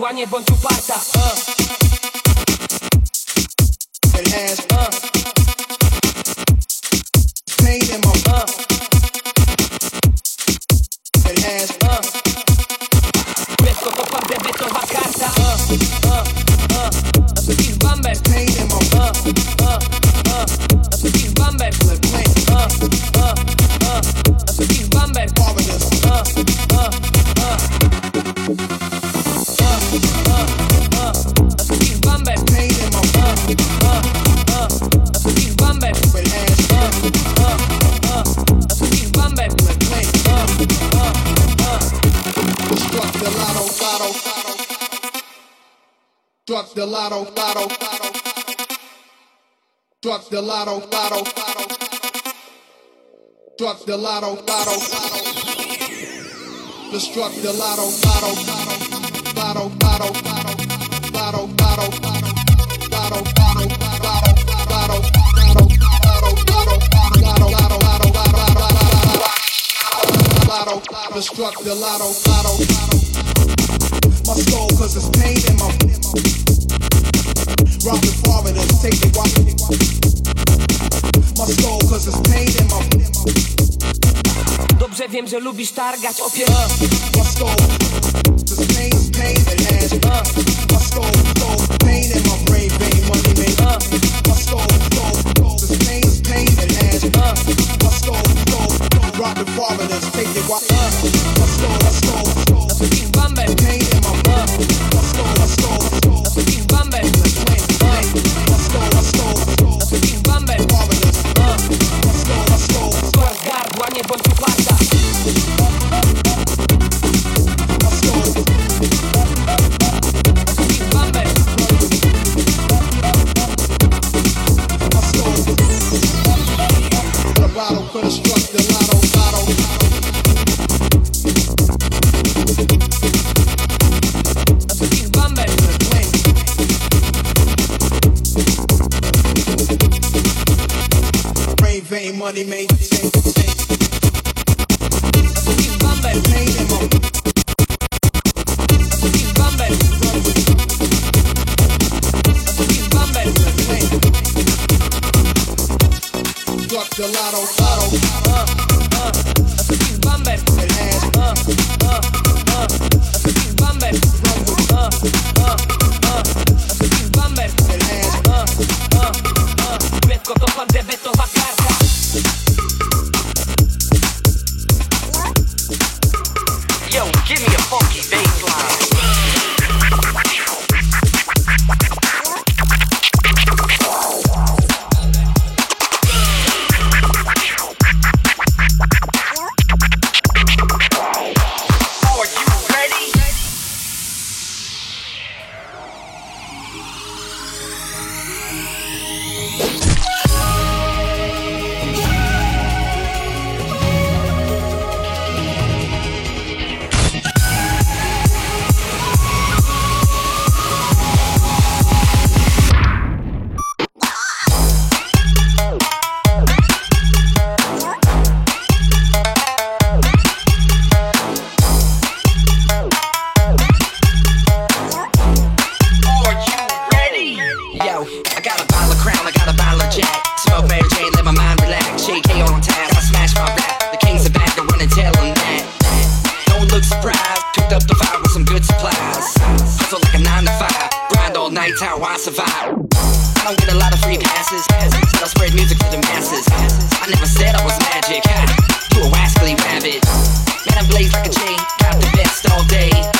gardła, nie bądź uparta uh. The lotto, lotto, Struck the lotto, lotto, Struck the lotto, lotto, Just struck the lotto, lotto, lotto, lotto, lotto, lotto, lotto, lotto, lotto, lotto, just struck the lotto, lotto. My soul, cause it's pain in my Robbing foreigners, take the walk. My soul, cause it's pain in my Dobrze wiem, że lubisz targać opier uh, My soul, this pain is pain it has. Uh. My soul, soul, pain in my brain, vein, money, man. Uh. My soul, soul, this pain is pain it has. My soul, soul, robbing foreigners, take the walk. My soul, my soul, soul, bottle of crown, I got a bottle of jack. Smoke Mary Jane, let my mind relax. JK on tap, I smash my rap. The kings are back, I run and tell them that. Don't look surprised, cooked up the fire with some good supplies. Hustle like a nine to five, grind all night, how I survive. I don't get a lot of free passes, but I spread music to the masses. I never said I was magic, you a rascally rabbit. Man, I blaze like a J, got the best all day.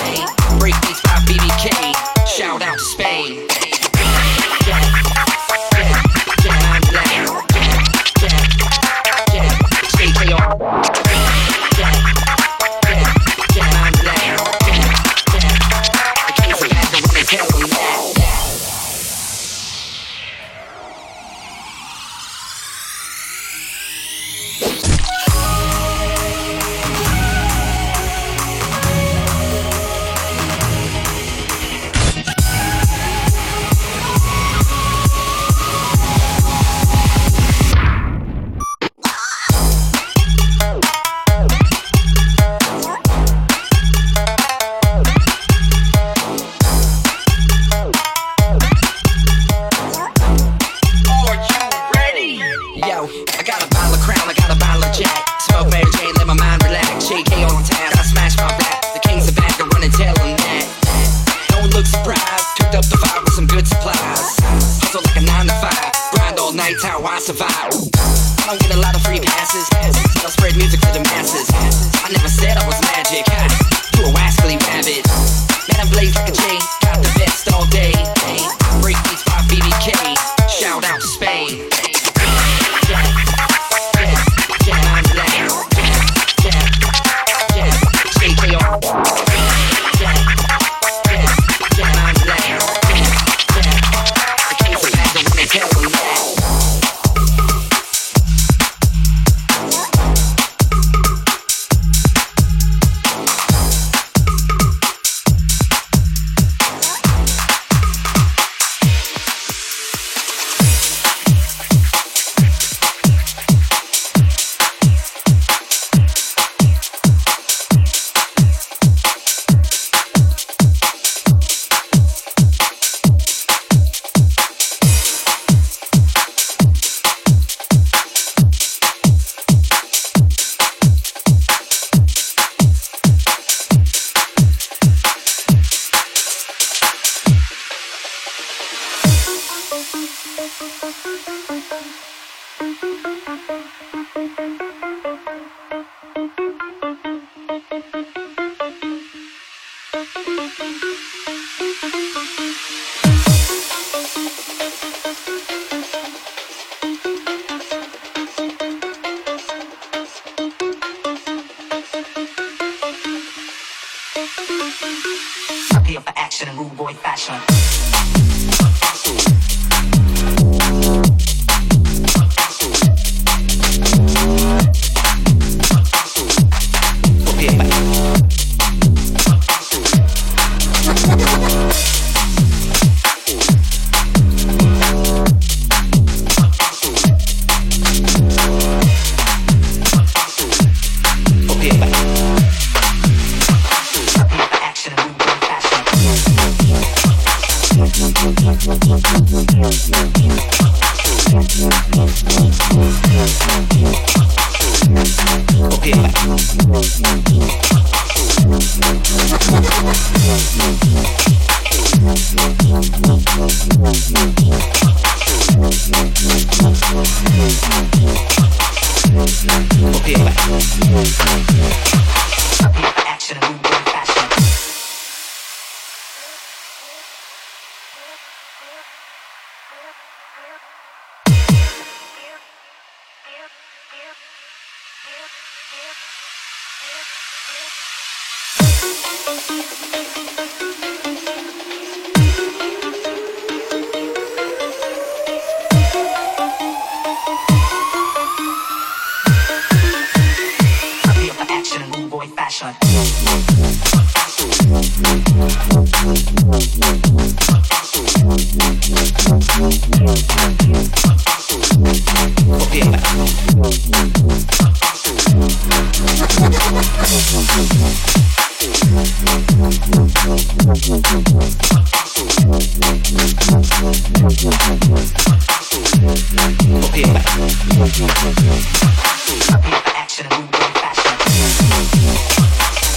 Prepare for action in fashion.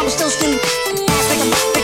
I'm still steam. Ass nigga.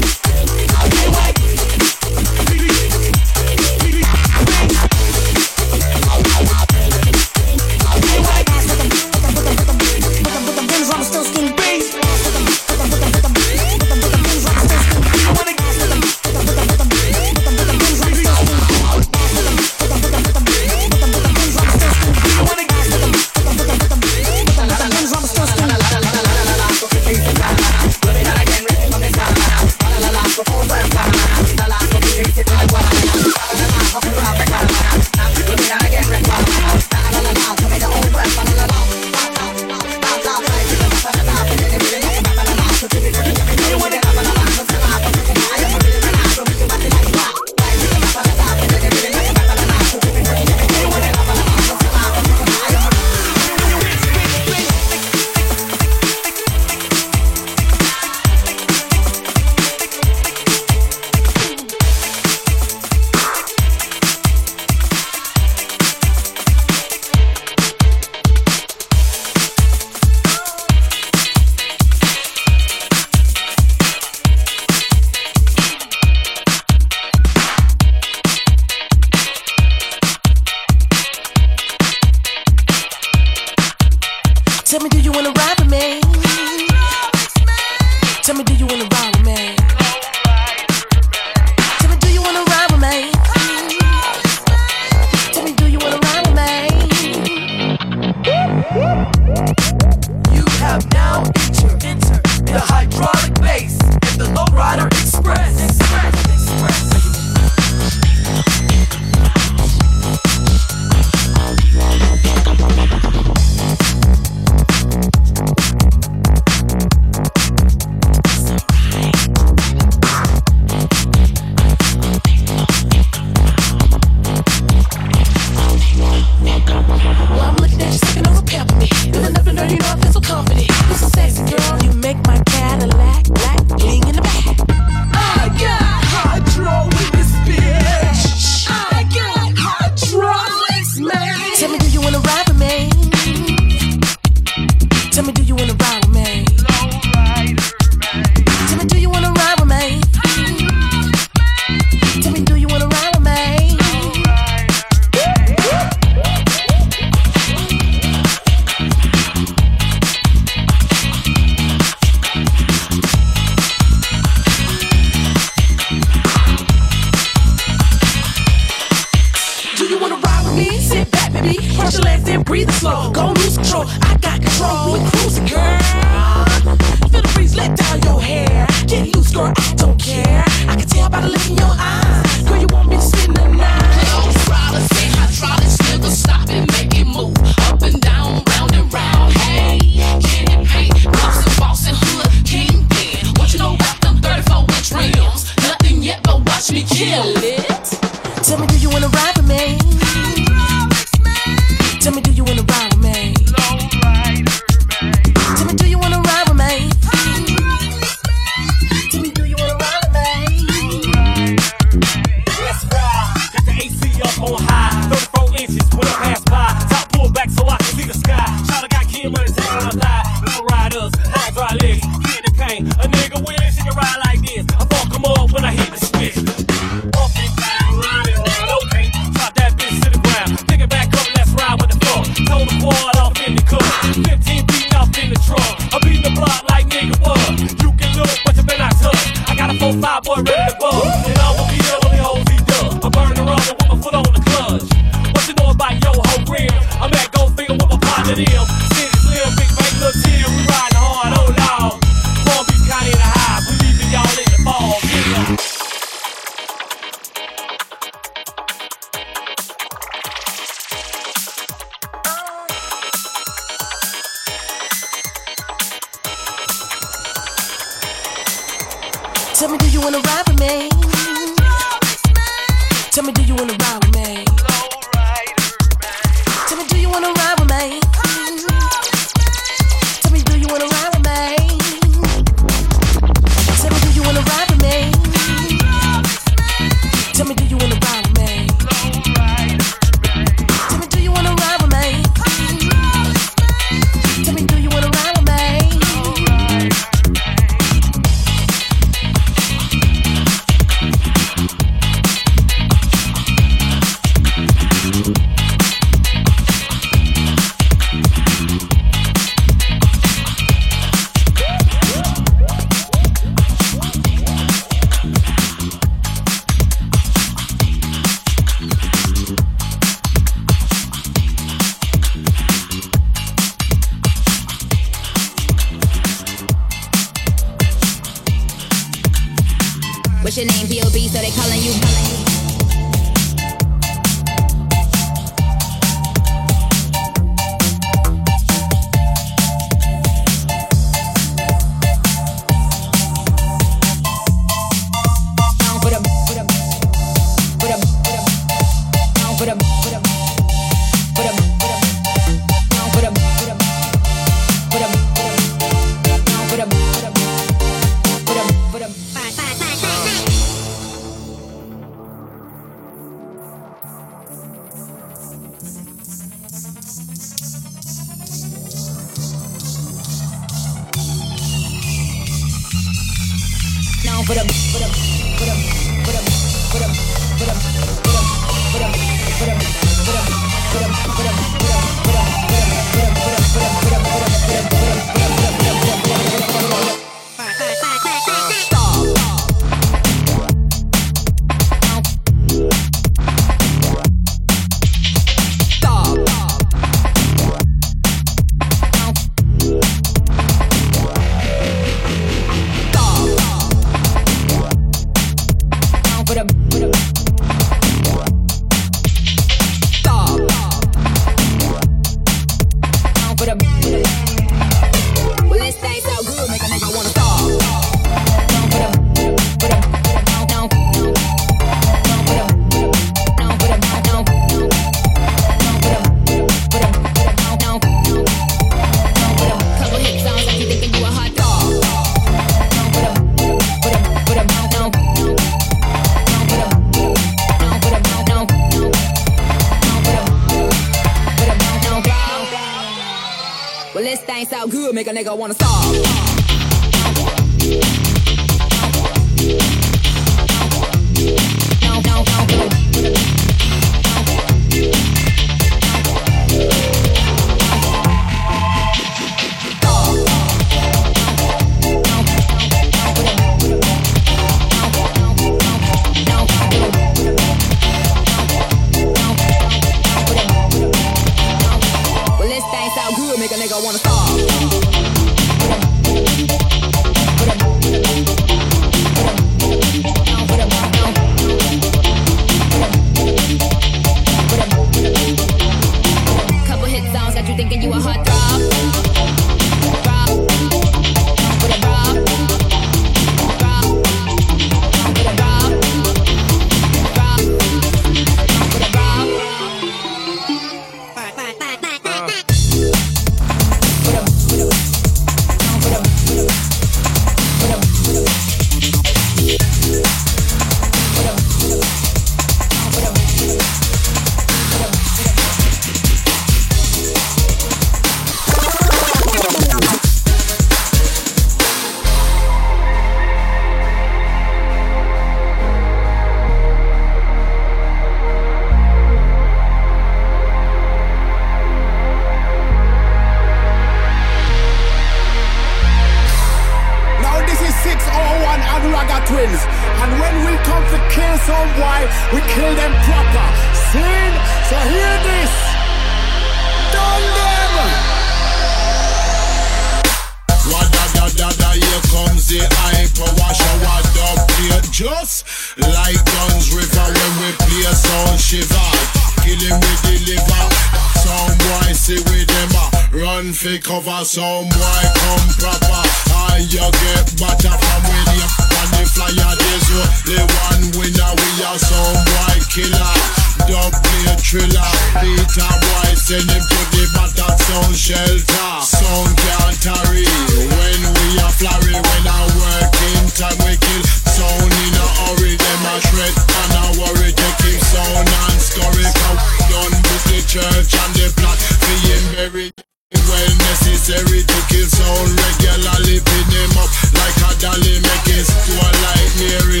Shelter. Sound can't tarry when we are flurry. When I work in time we kill. Sound in a hurry. Them a shred and a worry. Take him sound and scurry. Come done with the church and the plot. Him buried. Well necessary to kill sound regularly pin him up like a dolly make his store like Mary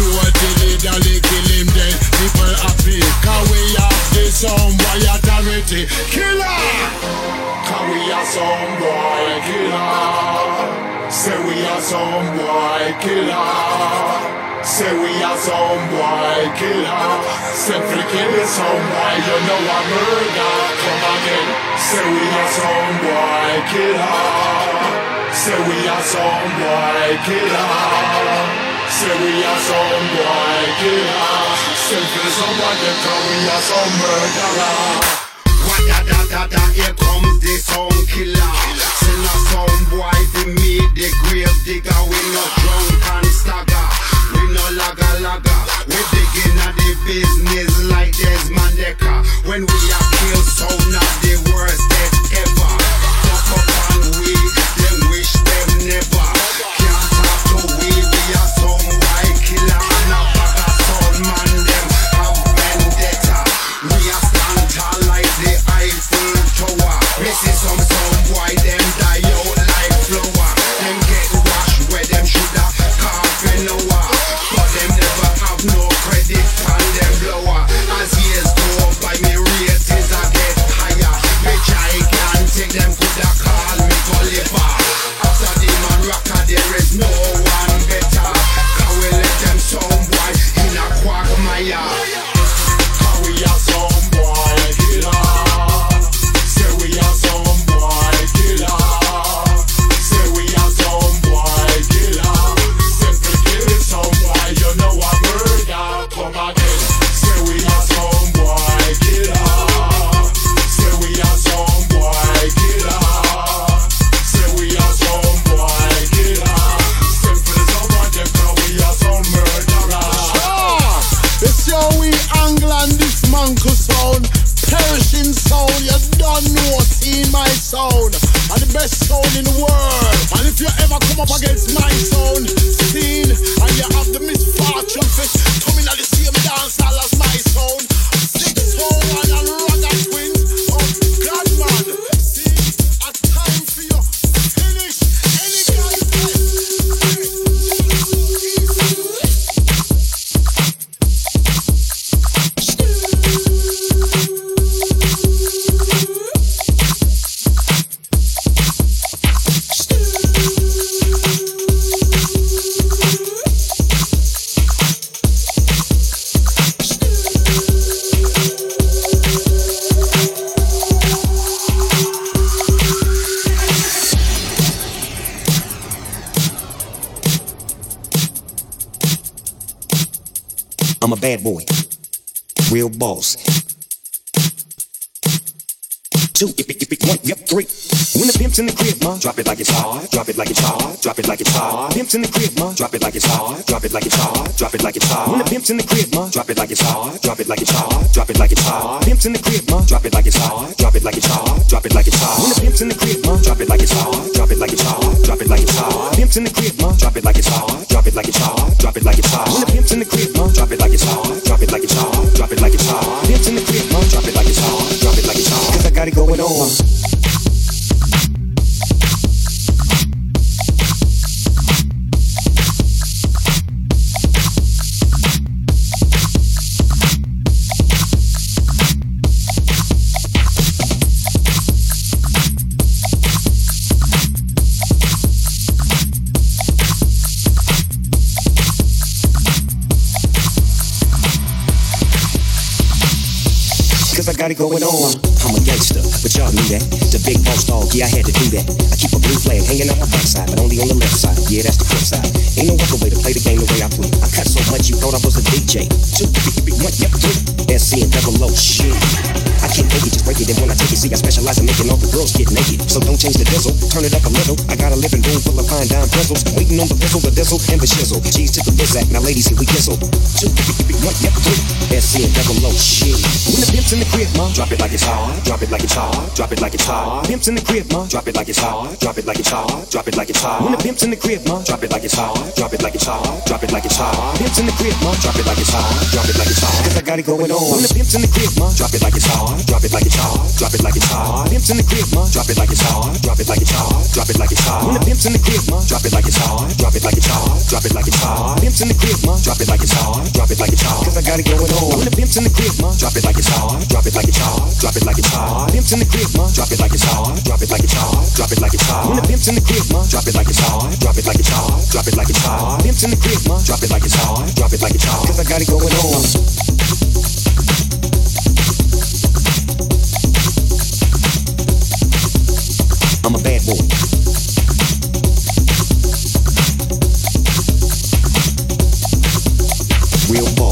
no dilly dally kill him then people happy cause we have the sound boy authority are some boy killer say we are some boy killer Say we are some boy killer Simply killing some boy You know I'm murder. Come again. Say we are some boy killer Say we are some boy killer Say we are some boy killer Simply somebody Cause we are some murderer da da da here comes the sound killer. Send a sound boy to me, the grave digger. We no drunk and stagger, we no laga laga. We digging at the business like Desmond Dekker. When we are kill sound of the in the crib, ma, drop it like it's hot, drop it like it's hot, drop it like it's hot. Pimp's in the crib, ma, drop it like it's hot, drop it like it's hot, drop it like it's hot. When the pimp's in the crib, ma, drop it like it's hot, drop it like it's hot, drop it like it's hot. Pimp's in the crib, ma, drop it like it's hot, drop it like it's hot, drop it like it's hot. When the pimp's in the crib, ma, drop it like it's hot, drop it like it's hot, drop it like it's hot. Pimp's in the crib, ma, drop it like it's hot, drop it like it's hot. Cause I got it going on. Change the diesel, turn it up a little. Fine dime bristles. Waiting on the pistol, the diesel, and the shizzle. G's to the bizac, now ladies, here we gizzle. Two, one, yep. SC and double O, shit. When the pimp's in the crib, ma, drop it like it's hard. Drop it like it's hard. Drop it like it's hard. Pimp's in the crib, ma, drop it like it's hard. Drop it like it's hard. Drop it like it's hard. When the pimp's in the crib, ma, drop it like it's hard. Drop it like it's hard. Drop it like it's hard. Pimp's in the crib, ma, drop it like it's hard. Drop it like it's hard. Cause I got it going on. When the pimp's in the crib, ma, drop it like it's hard. Drop it like it's hard. Drop it like it's hard. Pimp's in the crib, ma, drop it like it's hard. Drop it like it's hard. Drop it like it's hard. When the pimp's in the crib, drop it like it's hard. Drop it like it's hard. Drop it like it's hard. Pimp's in the crib, ma, drop it like it's hard. Drop it like it's hard. Cause I got it going on. When the pimp's in the crib, ma, drop it like it's hard. Drop it like it's hard. Drop it like it's hard. Pimp's in the crib, ma, drop it like it's hard. Drop it like it's hard. Drop it like it's hard. When the pimp's in the crib, ma, drop it like it's hard. Drop it like it's hard. Drop it like it's hard. Pimp's in the crib, ma, drop it like it's hard. Drop it like it's hard. Cause I got it going on. I'm a bad boy. Real boss.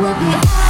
Will be